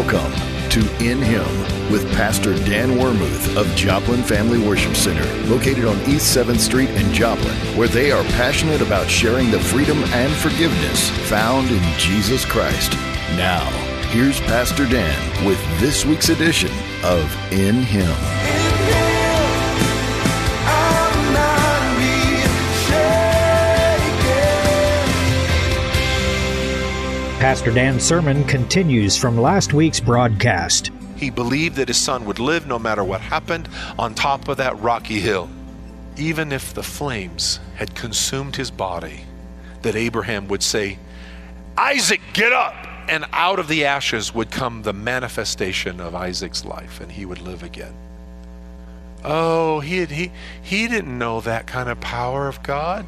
Welcome to In Him with Pastor Dan Wermuth of Joplin Family Worship Center, located on East 7th Street in Joplin, where they are passionate about sharing the freedom and forgiveness found in Jesus Christ. Now, here's Pastor Dan with this week's edition of In Him. Pastor Dan's sermon continues from last week's broadcast. He believed that his son would live no matter what happened on top of that rocky hill. Even if the flames had consumed his body, that Abraham would say, Isaac, get up! And out of the ashes would come the manifestation of Isaac's life, and he would live again. Oh, he, had, he, he didn't know that kind of power of God.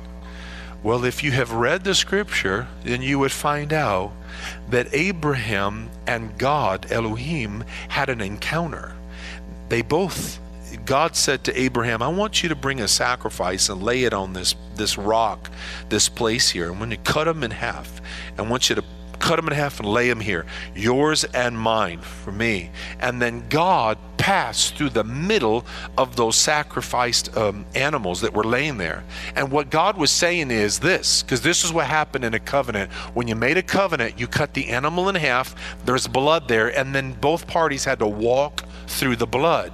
Well, if you have read the scripture, then you would find out that Abraham and God, Elohim, had an encounter. They both God said to Abraham, I want you to bring a sacrifice and lay it on this, this rock, this place here. I'm going to cut them in half. I want you to cut them in half and lay them here, yours and mine for me. And then God passed through the middle of those sacrificed um, animals that were laying there. And what God was saying is this, because this is what happened in a covenant. When you made a covenant, you cut the animal in half, there's blood there, and then both parties had to walk through the blood.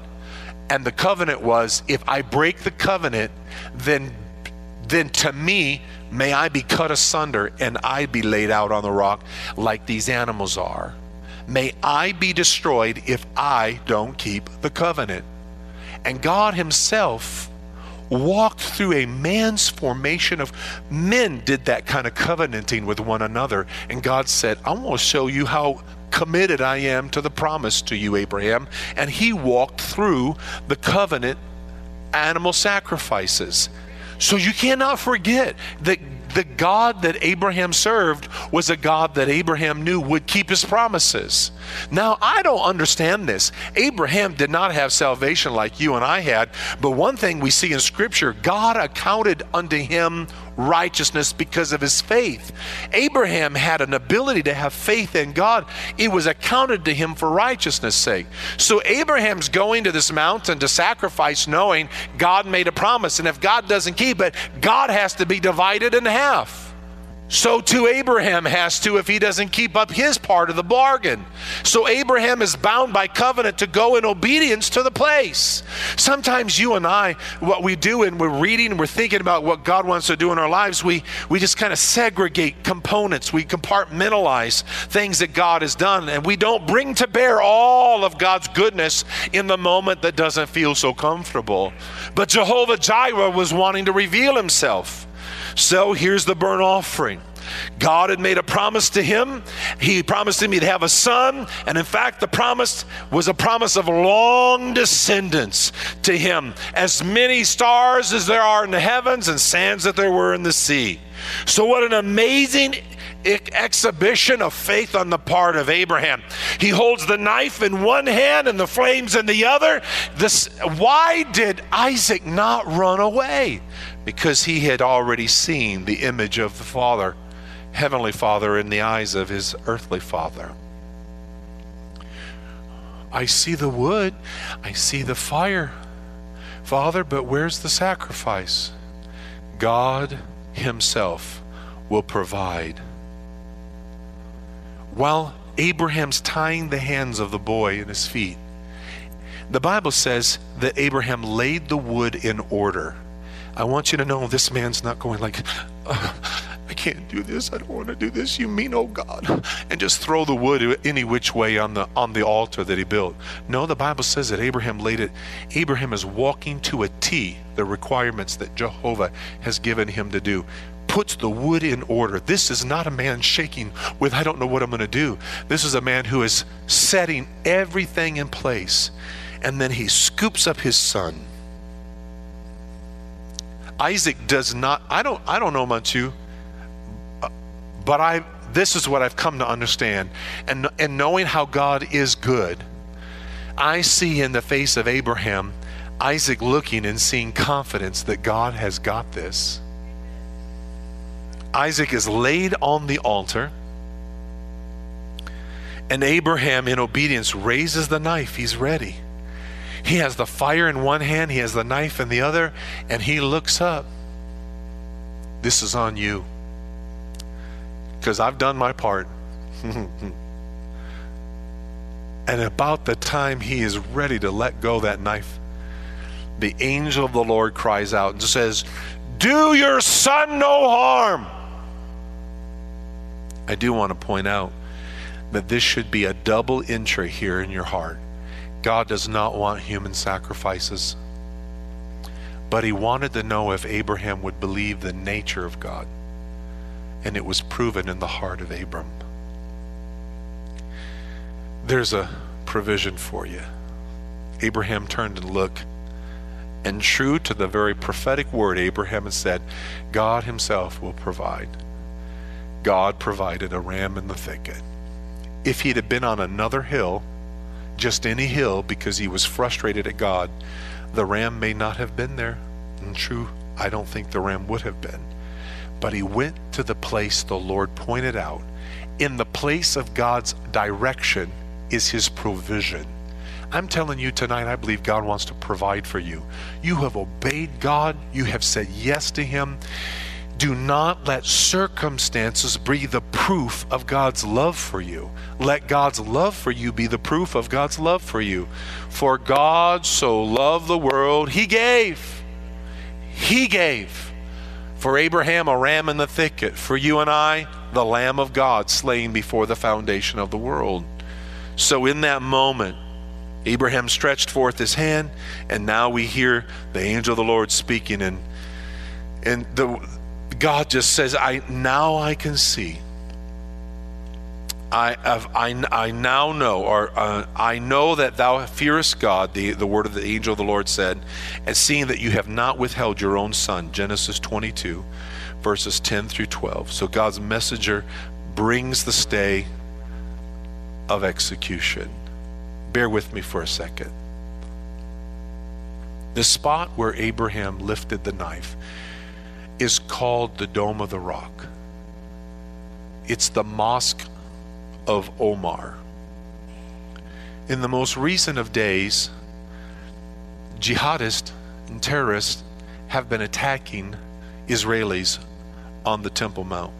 And the covenant was if I break the covenant, then then to me may I be cut asunder and I be laid out on the rock like these animals are. May I be destroyed if I don't keep the covenant. And God Himself walked through a man's formation of men did that kind of covenanting with one another. And God said, I want to show you how committed I am to the promise to you, Abraham. And He walked through the covenant animal sacrifices. So you cannot forget that the God that Abraham served was a God that Abraham knew would keep his promises. Now, I don't understand this. Abraham did not have salvation like you and I had, but one thing we see in Scripture God accounted unto him righteousness because of his faith. Abraham had an ability to have faith in God, it was accounted to him for righteousness' sake. So, Abraham's going to this mountain to sacrifice, knowing God made a promise, and if God doesn't keep it, God has to be divided in half. So too Abraham has to if he doesn't keep up his part of the bargain. So Abraham is bound by covenant to go in obedience to the place. Sometimes you and I, what we do and we're reading and we're thinking about what God wants to do in our lives, we, we just kind of segregate components. We compartmentalize things that God has done and we don't bring to bear all of God's goodness in the moment that doesn't feel so comfortable. But Jehovah Jireh was wanting to reveal himself. So here's the burnt offering. God had made a promise to him. He promised him he'd have a son. And in fact, the promise was a promise of long descendants to him. As many stars as there are in the heavens and sands that there were in the sea. So, what an amazing exhibition of faith on the part of Abraham. He holds the knife in one hand and the flames in the other. This, why did Isaac not run away? because he had already seen the image of the Father, Heavenly Father, in the eyes of his earthly Father. I see the wood, I see the fire, Father, but where's the sacrifice? God Himself will provide. While Abraham's tying the hands of the boy in his feet, the Bible says that Abraham laid the wood in order. I want you to know this man's not going like, I can't do this. I don't want to do this. You mean, oh God, and just throw the wood any which way on the on the altar that he built. No, the Bible says that Abraham laid it. Abraham is walking to a T the requirements that Jehovah has given him to do puts the wood in order. This is not a man shaking with, I don't know what I'm going to do. This is a man who is setting everything in place. And then he scoops up his son Isaac does not, I don't, I don't know much you, but I, this is what I've come to understand. And, and knowing how God is good, I see in the face of Abraham, Isaac looking and seeing confidence that God has got this. Isaac is laid on the altar. And Abraham, in obedience, raises the knife. He's ready. He has the fire in one hand, he has the knife in the other, and he looks up. This is on you. Because I've done my part. and about the time he is ready to let go that knife, the angel of the Lord cries out and says, Do your son no harm. I do want to point out that this should be a double entry here in your heart. God does not want human sacrifices, but he wanted to know if Abraham would believe the nature of God, and it was proven in the heart of Abram. There's a provision for you. Abraham turned and looked, and true to the very prophetic word, Abraham had said, God himself will provide. God provided a ram in the thicket. If he'd have been on another hill, just any hill, because he was frustrated at God, the ram may not have been there. And true, I don't think the ram would have been. But he went to the place the Lord pointed out. In the place of God's direction is his provision. I'm telling you tonight, I believe God wants to provide for you. You have obeyed God, you have said yes to him. Do not let circumstances be the proof of God's love for you. Let God's love for you be the proof of God's love for you. For God so loved the world, He gave. He gave. For Abraham, a ram in the thicket. For you and I, the Lamb of God slain before the foundation of the world. So in that moment, Abraham stretched forth his hand, and now we hear the angel of the Lord speaking, and and the God just says, I now I can see. I, I, I now know, or uh, I know that thou fearest God, the, the word of the angel of the Lord said, and seeing that you have not withheld your own son. Genesis 22, verses 10 through 12. So God's messenger brings the stay of execution. Bear with me for a second. The spot where Abraham lifted the knife is called the Dome of the Rock. It's the Mosque of Omar. In the most recent of days, jihadists and terrorists have been attacking Israelis on the Temple Mount.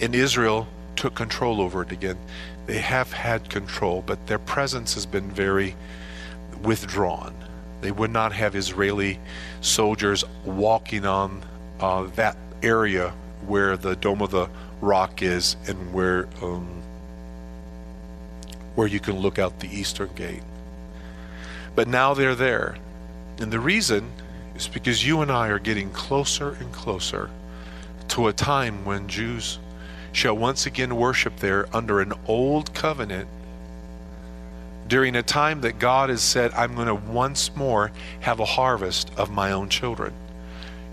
And Israel took control over it again. They have had control, but their presence has been very withdrawn. They would not have Israeli soldiers walking on uh, that area where the Dome of the Rock is and where um, where you can look out the eastern gate. But now they're there. And the reason is because you and I are getting closer and closer to a time when Jews shall once again worship there under an old covenant during a time that God has said, I'm going to once more have a harvest of my own children.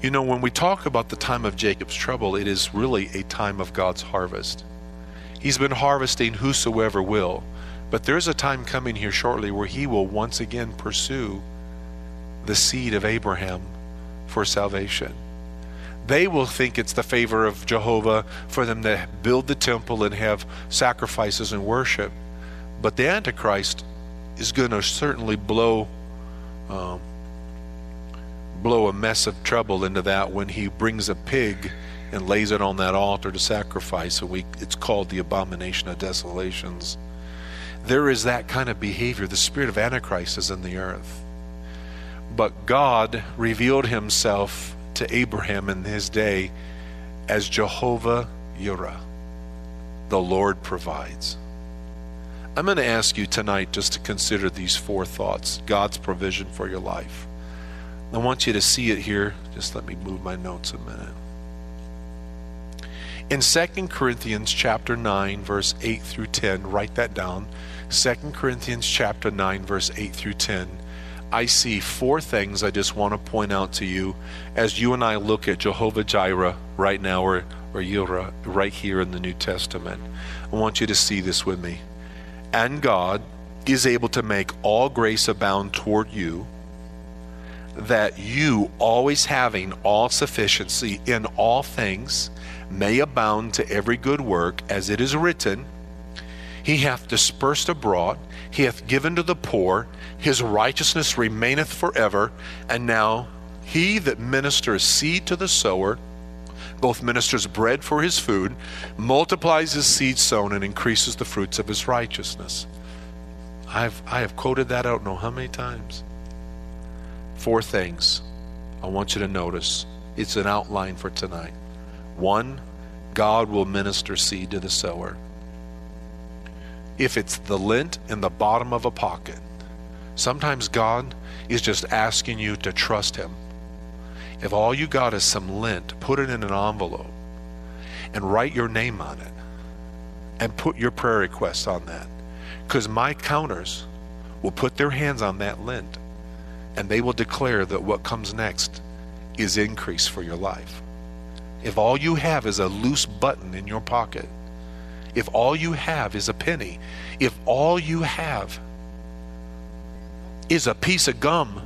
You know, when we talk about the time of Jacob's trouble, it is really a time of God's harvest. He's been harvesting whosoever will, but there's a time coming here shortly where he will once again pursue the seed of Abraham for salvation. They will think it's the favor of Jehovah for them to build the temple and have sacrifices and worship. But the Antichrist is going to certainly blow um, blow a mess of trouble into that when he brings a pig and lays it on that altar to sacrifice. And we, it's called the abomination of desolations. There is that kind of behavior. The spirit of Antichrist is in the earth. But God revealed himself to Abraham in his day as Jehovah Yireh. The Lord provides. I'm going to ask you tonight just to consider these four thoughts God's provision for your life. I want you to see it here. Just let me move my notes a minute. In 2 Corinthians chapter 9 verse 8 through 10, write that down. 2 Corinthians chapter 9 verse 8 through 10. I see four things I just want to point out to you as you and I look at Jehovah Jireh right now or or Yireh uh, right here in the New Testament. I want you to see this with me. And God is able to make all grace abound toward you that you, always having all sufficiency in all things, may abound to every good work, as it is written, He hath dispersed abroad, he hath given to the poor, his righteousness remaineth forever. And now he that ministers seed to the sower, both ministers bread for his food, multiplies his seed sown, and increases the fruits of his righteousness. I've, I have quoted that I don't know how many times. Four things I want you to notice. It's an outline for tonight. One, God will minister seed to the sower. If it's the lint in the bottom of a pocket, sometimes God is just asking you to trust Him. If all you got is some lint, put it in an envelope and write your name on it and put your prayer request on that. Because my counters will put their hands on that lint and they will declare that what comes next is increase for your life. If all you have is a loose button in your pocket, if all you have is a penny, if all you have is a piece of gum,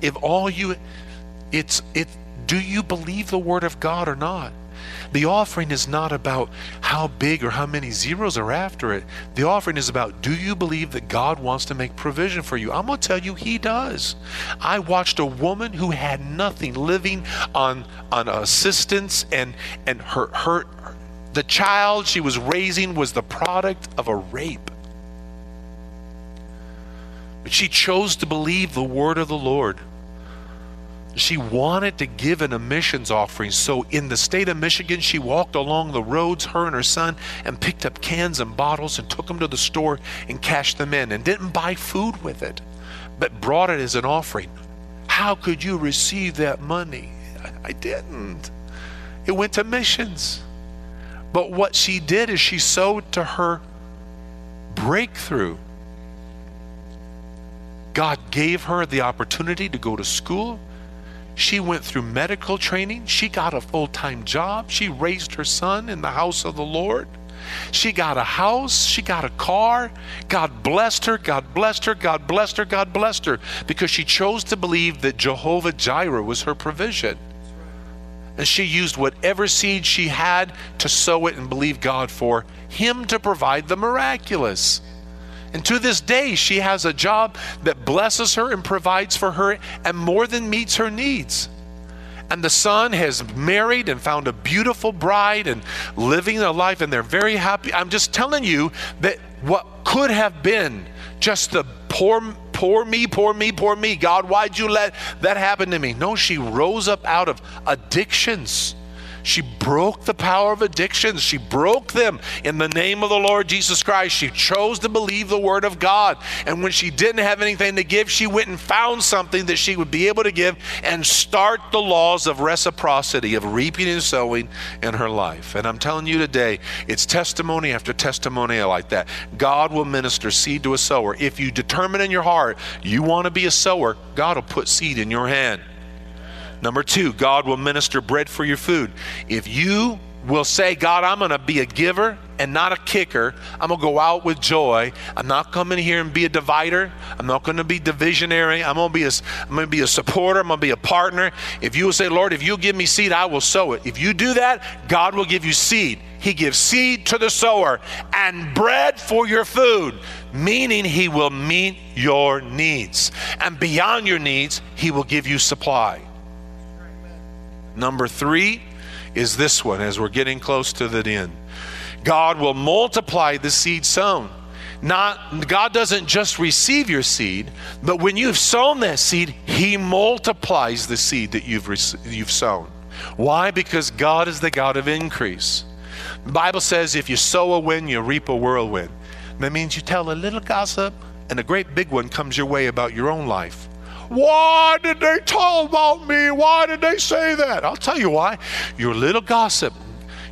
if all you it's it do you believe the word of God or not? The offering is not about how big or how many zeros are after it. The offering is about do you believe that God wants to make provision for you? I'm going to tell you, He does. I watched a woman who had nothing living on, on assistance, and, and her, her, the child she was raising was the product of a rape. But she chose to believe the word of the Lord she wanted to give an emissions offering. So in the state of Michigan, she walked along the roads, her and her son, and picked up cans and bottles and took them to the store and cashed them in and didn't buy food with it, but brought it as an offering. How could you receive that money? I didn't. It went to missions. But what she did is she sowed to her breakthrough. God gave her the opportunity to go to school. She went through medical training. She got a full time job. She raised her son in the house of the Lord. She got a house. She got a car. God blessed her. God blessed her. God blessed her. God blessed her because she chose to believe that Jehovah Jireh was her provision. And she used whatever seed she had to sow it and believe God for Him to provide the miraculous. And to this day, she has a job that blesses her and provides for her and more than meets her needs. And the son has married and found a beautiful bride and living a life, and they're very happy. I'm just telling you that what could have been just the poor, poor me, poor me, poor me. God, why'd you let that happen to me? No, she rose up out of addictions she broke the power of addictions. She broke them in the name of the Lord Jesus Christ. She chose to believe the word of God. And when she didn't have anything to give, she went and found something that she would be able to give and start the laws of reciprocity, of reaping and sowing in her life. And I'm telling you today, it's testimony after testimony like that. God will minister seed to a sower. If you determine in your heart you want to be a sower, God will put seed in your hand. Number two, God will minister bread for your food. If you will say, God, I'm going to be a giver and not a kicker. I'm going to go out with joy. I'm not coming here and be a divider. I'm not going to be divisionary. I'm going to be a, I'm going to be a supporter. I'm going to be a partner. If you will say, Lord, if you'll give me seed, I will sow it. If you do that, God will give you seed. He gives seed to the sower and bread for your food, meaning He will meet your needs. And beyond your needs, He will give you supply. Number three is this one as we're getting close to the end. God will multiply the seed sown. Not God doesn't just receive your seed, but when you've sown that seed, He multiplies the seed that you've you've sown. Why? Because God is the God of increase. The Bible says if you sow a wind, you reap a whirlwind. That means you tell a little gossip, and a great big one comes your way about your own life. Why did they talk about me? Why did they say that? I'll tell you why. Your little gossip,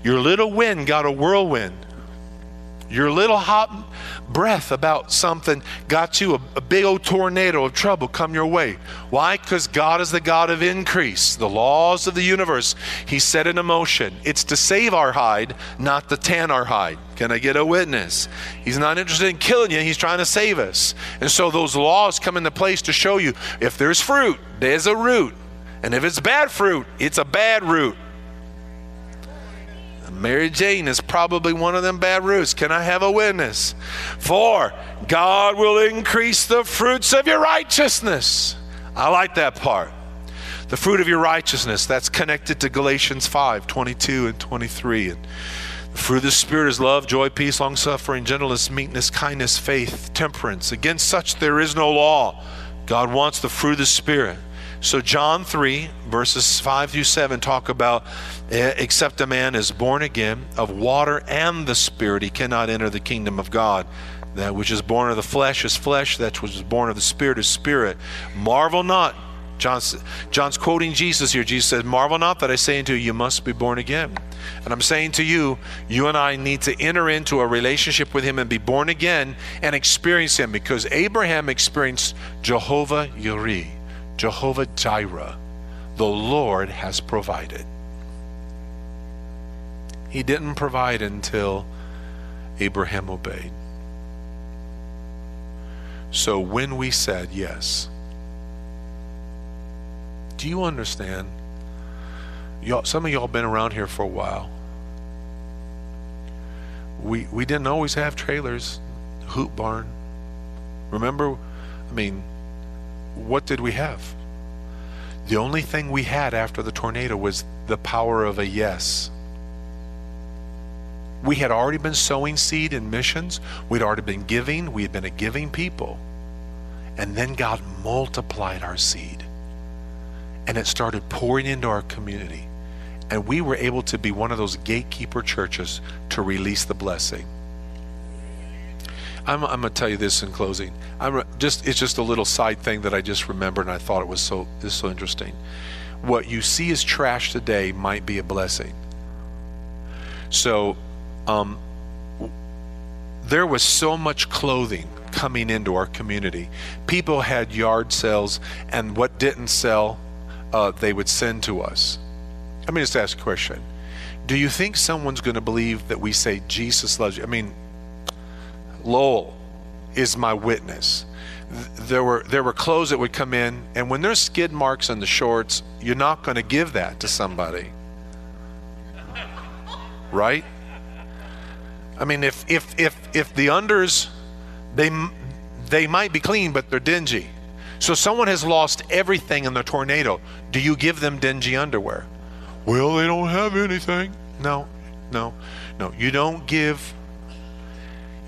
your little wind got a whirlwind. Your little hot breath about something got you a, a big old tornado of trouble come your way. Why? Because God is the God of increase. The laws of the universe, He set in motion. It's to save our hide, not to tan our hide. Can I get a witness? He's not interested in killing you, He's trying to save us. And so those laws come into place to show you if there's fruit, there's a root. And if it's bad fruit, it's a bad root. Mary Jane is probably one of them bad roots. Can I have a witness? Four, God will increase the fruits of your righteousness. I like that part. The fruit of your righteousness, that's connected to Galatians 5 22 and 23. And the fruit of the Spirit is love, joy, peace, long suffering, gentleness, meekness, kindness, faith, temperance. Against such there is no law. God wants the fruit of the Spirit. So, John 3, verses 5 through 7 talk about eh, except a man is born again of water and the Spirit, he cannot enter the kingdom of God. That which is born of the flesh is flesh, that which is born of the Spirit is spirit. Marvel not. John's, John's quoting Jesus here. Jesus said, Marvel not that I say unto you, you must be born again. And I'm saying to you, you and I need to enter into a relationship with Him and be born again and experience Him because Abraham experienced Jehovah Yireh. Jehovah Jireh, the Lord has provided. He didn't provide until Abraham obeyed. So when we said yes, do you understand? Y'all, some of y'all been around here for a while. We we didn't always have trailers, hoop barn. Remember, I mean, what did we have? The only thing we had after the tornado was the power of a yes. We had already been sowing seed in missions. We'd already been giving. We had been a giving people. And then God multiplied our seed. And it started pouring into our community. And we were able to be one of those gatekeeper churches to release the blessing. I'm, I'm going to tell you this in closing. I'm just it's just a little side thing that I just remembered, and I thought it was so is so interesting. What you see as trash today might be a blessing. So, um, there was so much clothing coming into our community. People had yard sales, and what didn't sell, uh, they would send to us. Let me just ask a question. Do you think someone's going to believe that we say Jesus loves you? I mean, Lowell is my witness. There were there were clothes that would come in, and when there's skid marks on the shorts, you're not going to give that to somebody, right? I mean, if if if if the unders, they they might be clean, but they're dingy. So someone has lost everything in the tornado. Do you give them dingy underwear? Well, they don't have anything. No, no, no. You don't give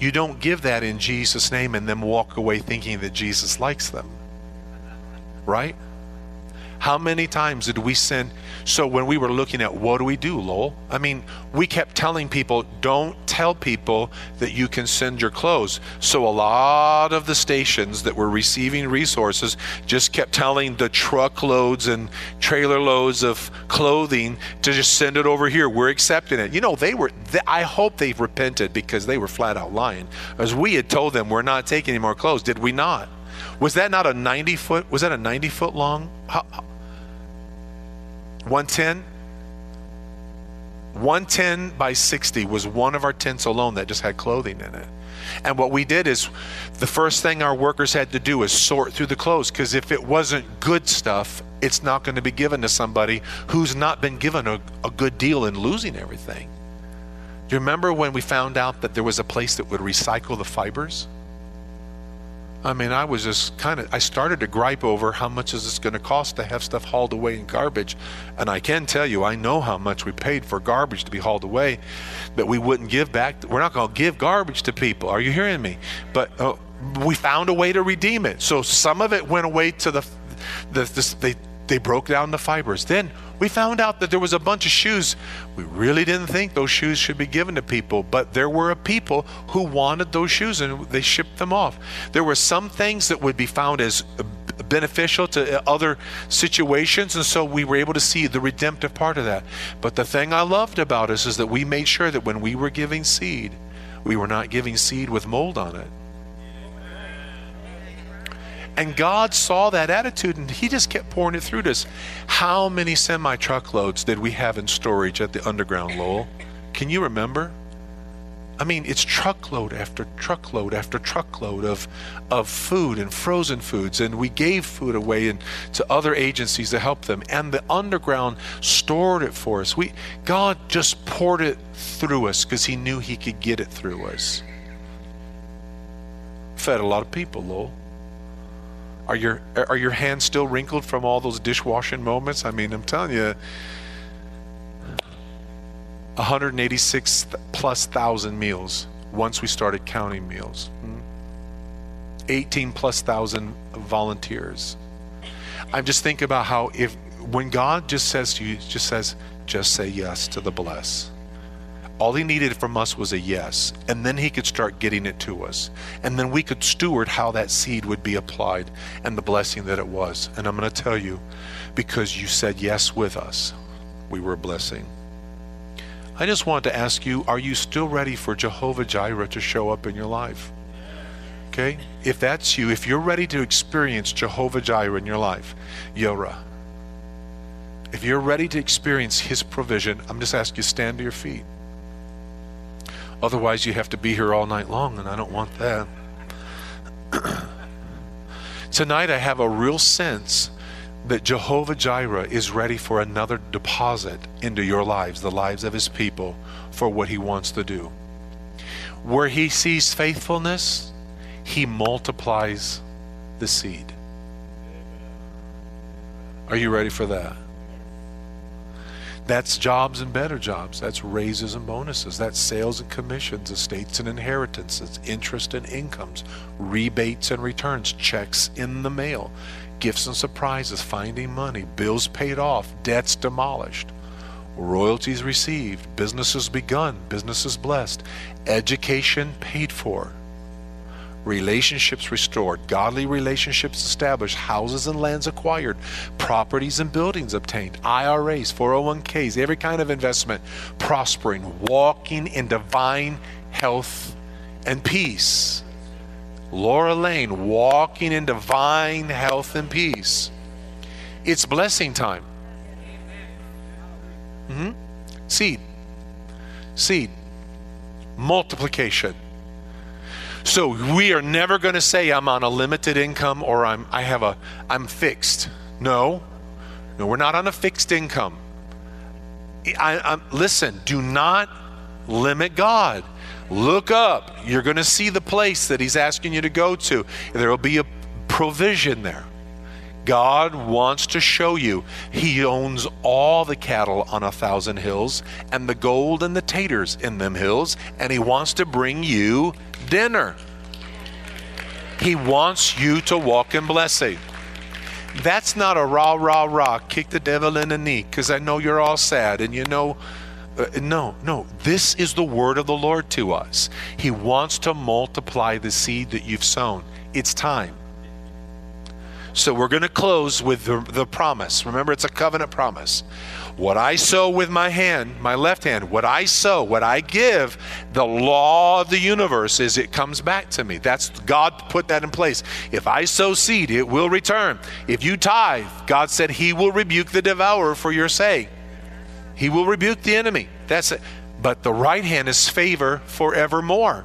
you don't give that in Jesus' name and then walk away thinking that Jesus likes them. Right? How many times did we send? So, when we were looking at what do we do, Lowell? I mean, we kept telling people, don't tell people that you can send your clothes. So, a lot of the stations that were receiving resources just kept telling the truckloads and trailer loads of clothing to just send it over here. We're accepting it. You know, they were, they, I hope they've repented because they were flat out lying. As we had told them, we're not taking any more clothes. Did we not? Was that not a 90 foot? Was that a 90 foot long? How, 110? 110 by 60 was one of our tents alone that just had clothing in it. And what we did is the first thing our workers had to do is sort through the clothes because if it wasn't good stuff, it's not going to be given to somebody who's not been given a, a good deal in losing everything. Do you remember when we found out that there was a place that would recycle the fibers? I mean, I was just kind of, I started to gripe over how much is this going to cost to have stuff hauled away in garbage. And I can tell you, I know how much we paid for garbage to be hauled away, but we wouldn't give back. We're not going to give garbage to people. Are you hearing me? But uh, we found a way to redeem it. So some of it went away to the, the, the they broke down the fibers. Then we found out that there was a bunch of shoes. We really didn't think those shoes should be given to people, but there were people who wanted those shoes and they shipped them off. There were some things that would be found as beneficial to uh, other situations, and so we were able to see the redemptive part of that. But the thing I loved about us is that we made sure that when we were giving seed, we were not giving seed with mold on it. And God saw that attitude and He just kept pouring it through to us. How many semi truckloads did we have in storage at the underground, Lowell? Can you remember? I mean, it's truckload after truckload after truckload of, of food and frozen foods. And we gave food away and, to other agencies to help them. And the underground stored it for us. We, God just poured it through us because He knew He could get it through us. Fed a lot of people, Lowell. Are your, are your hands still wrinkled from all those dishwashing moments? I mean, I'm telling you 186 plus thousand meals once we started counting meals. Hmm. 18 plus thousand volunteers. I'm just thinking about how if when God just says to you, just says, just say yes to the bless. All he needed from us was a yes, and then he could start getting it to us. And then we could steward how that seed would be applied and the blessing that it was. And I'm going to tell you, because you said yes with us, we were a blessing. I just want to ask you are you still ready for Jehovah Jireh to show up in your life? Okay? If that's you, if you're ready to experience Jehovah Jireh in your life, Yorah, if you're ready to experience His provision, I'm just asking you stand to your feet. Otherwise, you have to be here all night long, and I don't want that. Tonight, I have a real sense that Jehovah Jireh is ready for another deposit into your lives, the lives of his people, for what he wants to do. Where he sees faithfulness, he multiplies the seed. Are you ready for that? That's jobs and better jobs. That's raises and bonuses. That's sales and commissions, estates and inheritances, interest and incomes, rebates and returns, checks in the mail gifts and surprises, finding money, bills paid off, debts demolished, royalties received, businesses begun, businesses blessed, education paid for, relationships restored, godly relationships established, houses and lands acquired, properties and buildings obtained, IRAs, 401ks, every kind of investment prospering, walking in divine health and peace. Laura Lane, walking in divine health and peace. It's blessing time. Mm-hmm. Seed. Seed. Multiplication. So we are never going to say I'm on a limited income or I'm I have a I'm fixed. No. No, we're not on a fixed income. I, I, listen, do not limit God. Look up. You're going to see the place that He's asking you to go to. There will be a provision there. God wants to show you He owns all the cattle on a thousand hills and the gold and the taters in them hills, and He wants to bring you dinner. He wants you to walk in blessing. That's not a rah, rah, rah, kick the devil in the knee, because I know you're all sad and you know uh, no, no. This is the word of the Lord to us. He wants to multiply the seed that you've sown. It's time. So we're going to close with the, the promise. Remember, it's a covenant promise. What I sow with my hand, my left hand, what I sow, what I give, the law of the universe is it comes back to me. That's God put that in place. If I sow seed, it will return. If you tithe, God said He will rebuke the devourer for your sake. He will rebuke the enemy. That's it. But the right hand is favor forevermore.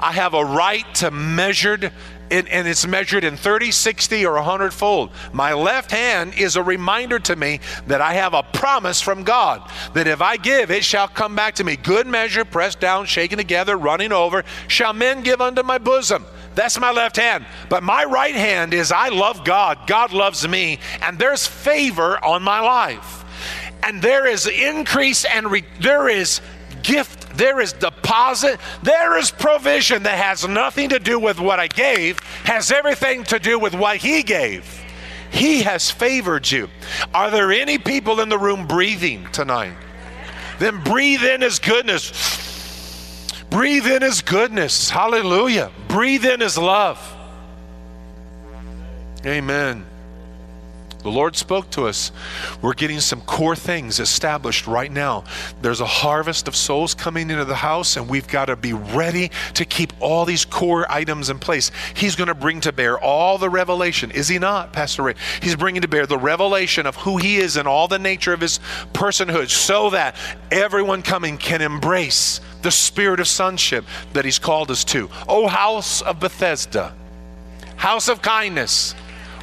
I have a right to measured and, and, it's measured in 30, 60, or 100 fold. My left hand is a reminder to me that I have a promise from God that if I give, it shall come back to me. Good measure, pressed down, shaken together, running over, shall men give unto my bosom. That's my left hand. But my right hand is I love God, God loves me, and there's favor on my life and there is increase and re- there is gift, there is deposit, there is provision that has nothing to do with what I gave, has everything to do with what He gave. He has favored you. Are there any people in the room breathing tonight? Then breathe in His goodness. Breathe in His goodness. Hallelujah. Breathe in His love. Amen. The Lord spoke to us. We're getting some core things established right now. There's a harvest of souls coming into the house, and we've got to be ready to keep all these core items in place. He's going to bring to bear all the revelation, is he not, Pastor Ray? He's bringing to bear the revelation of who he is and all the nature of his personhood so that everyone coming can embrace the spirit of sonship that He's called us to. O house of Bethesda, house of kindness,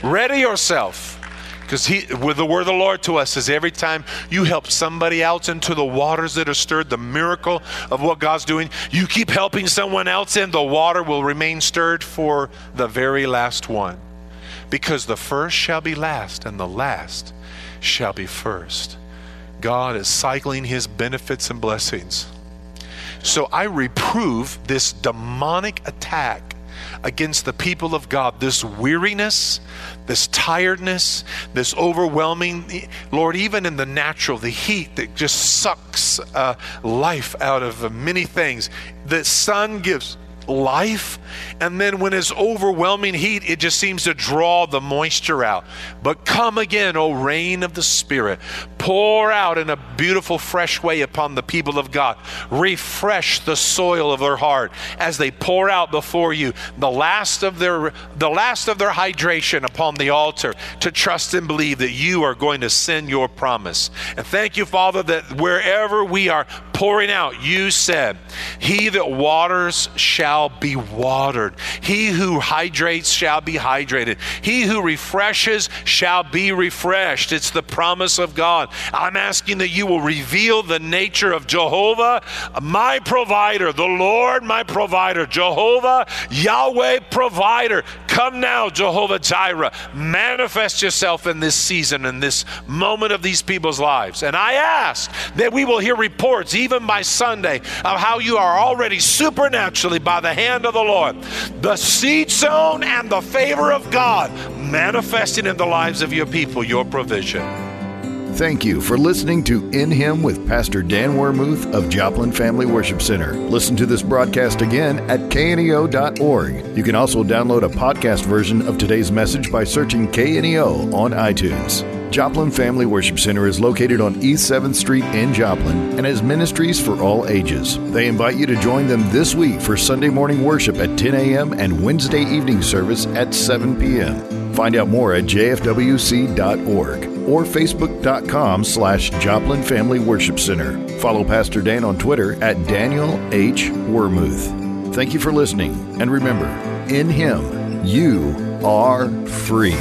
ready yourself. Because the word of the Lord to us is every time you help somebody else into the waters that are stirred, the miracle of what God's doing, you keep helping someone else in, the water will remain stirred for the very last one. Because the first shall be last, and the last shall be first. God is cycling his benefits and blessings. So I reprove this demonic attack against the people of God, this weariness, this tiredness, this overwhelming, Lord, even in the natural, the heat that just sucks uh, life out of many things. The sun gives life. And then when it's overwhelming heat, it just seems to draw the moisture out. But come again, O rain of the Spirit. Pour out in a beautiful, fresh way upon the people of God. Refresh the soil of their heart as they pour out before you the last of their the last of their hydration upon the altar to trust and believe that you are going to send your promise. And thank you, Father, that wherever we are pouring out, you said, He that waters shall be watered. He who hydrates shall be hydrated. He who refreshes shall be refreshed. It's the promise of God. I'm asking that you will reveal the nature of Jehovah, my provider, the Lord, my provider, Jehovah, Yahweh, provider. Come now, Jehovah Jireh. Manifest yourself in this season, in this moment of these people's lives. And I ask that we will hear reports, even by Sunday, of how you are already supernaturally, by the hand of the Lord, the seed sown and the favor of God manifesting in the lives of your people, your provision. Thank you for listening to In Him with Pastor Dan Wermuth of Joplin Family Worship Center. Listen to this broadcast again at kneo.org. You can also download a podcast version of today's message by searching KNEO on iTunes. Joplin Family Worship Center is located on East 7th Street in Joplin and has ministries for all ages. They invite you to join them this week for Sunday morning worship at 10 a.m. and Wednesday evening service at 7 p.m. Find out more at jfwc.org or facebook.com slash Joplin Family Worship Center. Follow Pastor Dan on Twitter at Daniel H. Wermuth. Thank you for listening, and remember, in Him, you are free.